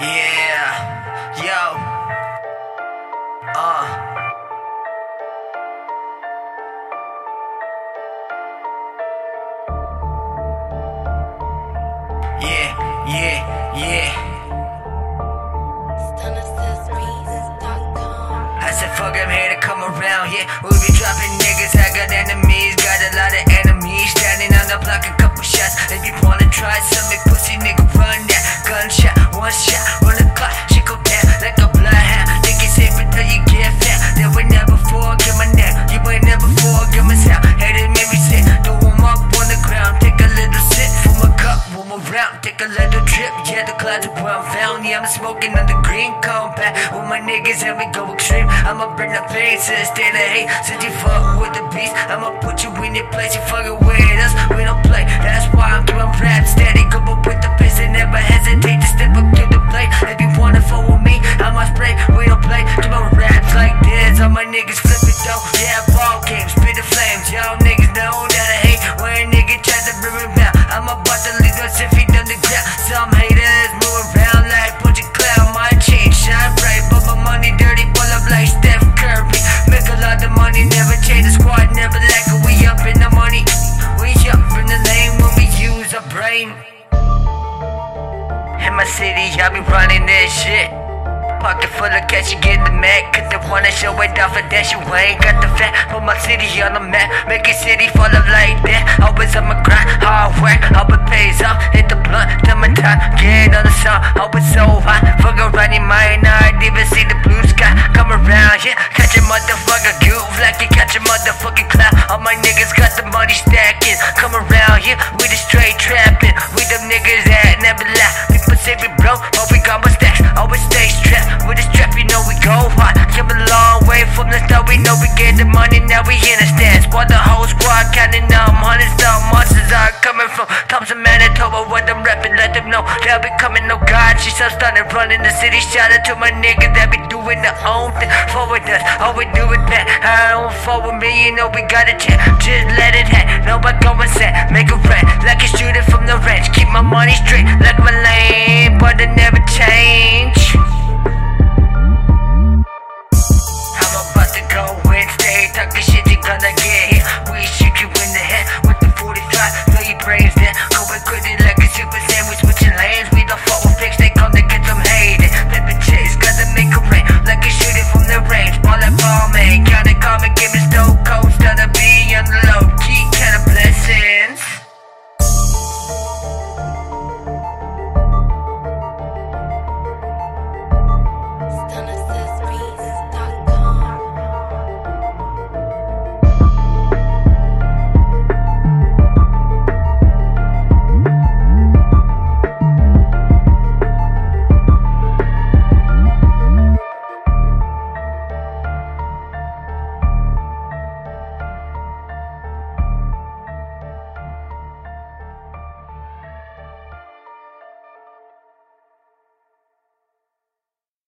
Yeah, yo, uh. Yeah, yeah, yeah. I said fuck I'm here to come around, yeah. We be dropping niggas, I got enemies, got a lot of enemies. Standing on the block, little trip. Yeah, the clouds are where I'm found. Yeah, I'm smoking on the green compact with my niggas and we go extreme. I'ma bring the pain to the hate. Since you fuck with the beast, I'ma put you in your place. You fucking with us, we don't play. That's why I'm doing rap steady. Come up with the pace and never hesitate to step up to the plate. If you wanna fuck with me, I'ma spray. We don't play. Do my raps like this. All my niggas flip it though. Yeah, ball games, spit the flames. Y'all niggas city, I be running this shit. Pocket full of cash, you get the mad Cause they wanna show it off for that you ain't got the fat. Put my city on the map, make a city full of like that. Always on my grind, hard work, it pays off. Hit the blunt, till my time, get on the song. Hope it's so hot, fuck around, you might not even see the blue sky Come around, yeah, catch a motherfucker groove like you catch a motherfucking cloud All my niggas got the money stacking. Come around, yeah, we the straight trapping. We them niggas the we get the money, now we in the stands. While the whole squad counting up hundreds of monsters are coming from Thompson, Manitoba, what I'm rapping, let them know they'll be coming, no God. She so started running the city, shout out to my niggas that be doing their own thing. Forward us, all we do is that. I don't fall with me, you know we got a chance. Just let it hang, nobody go and set, make a rent,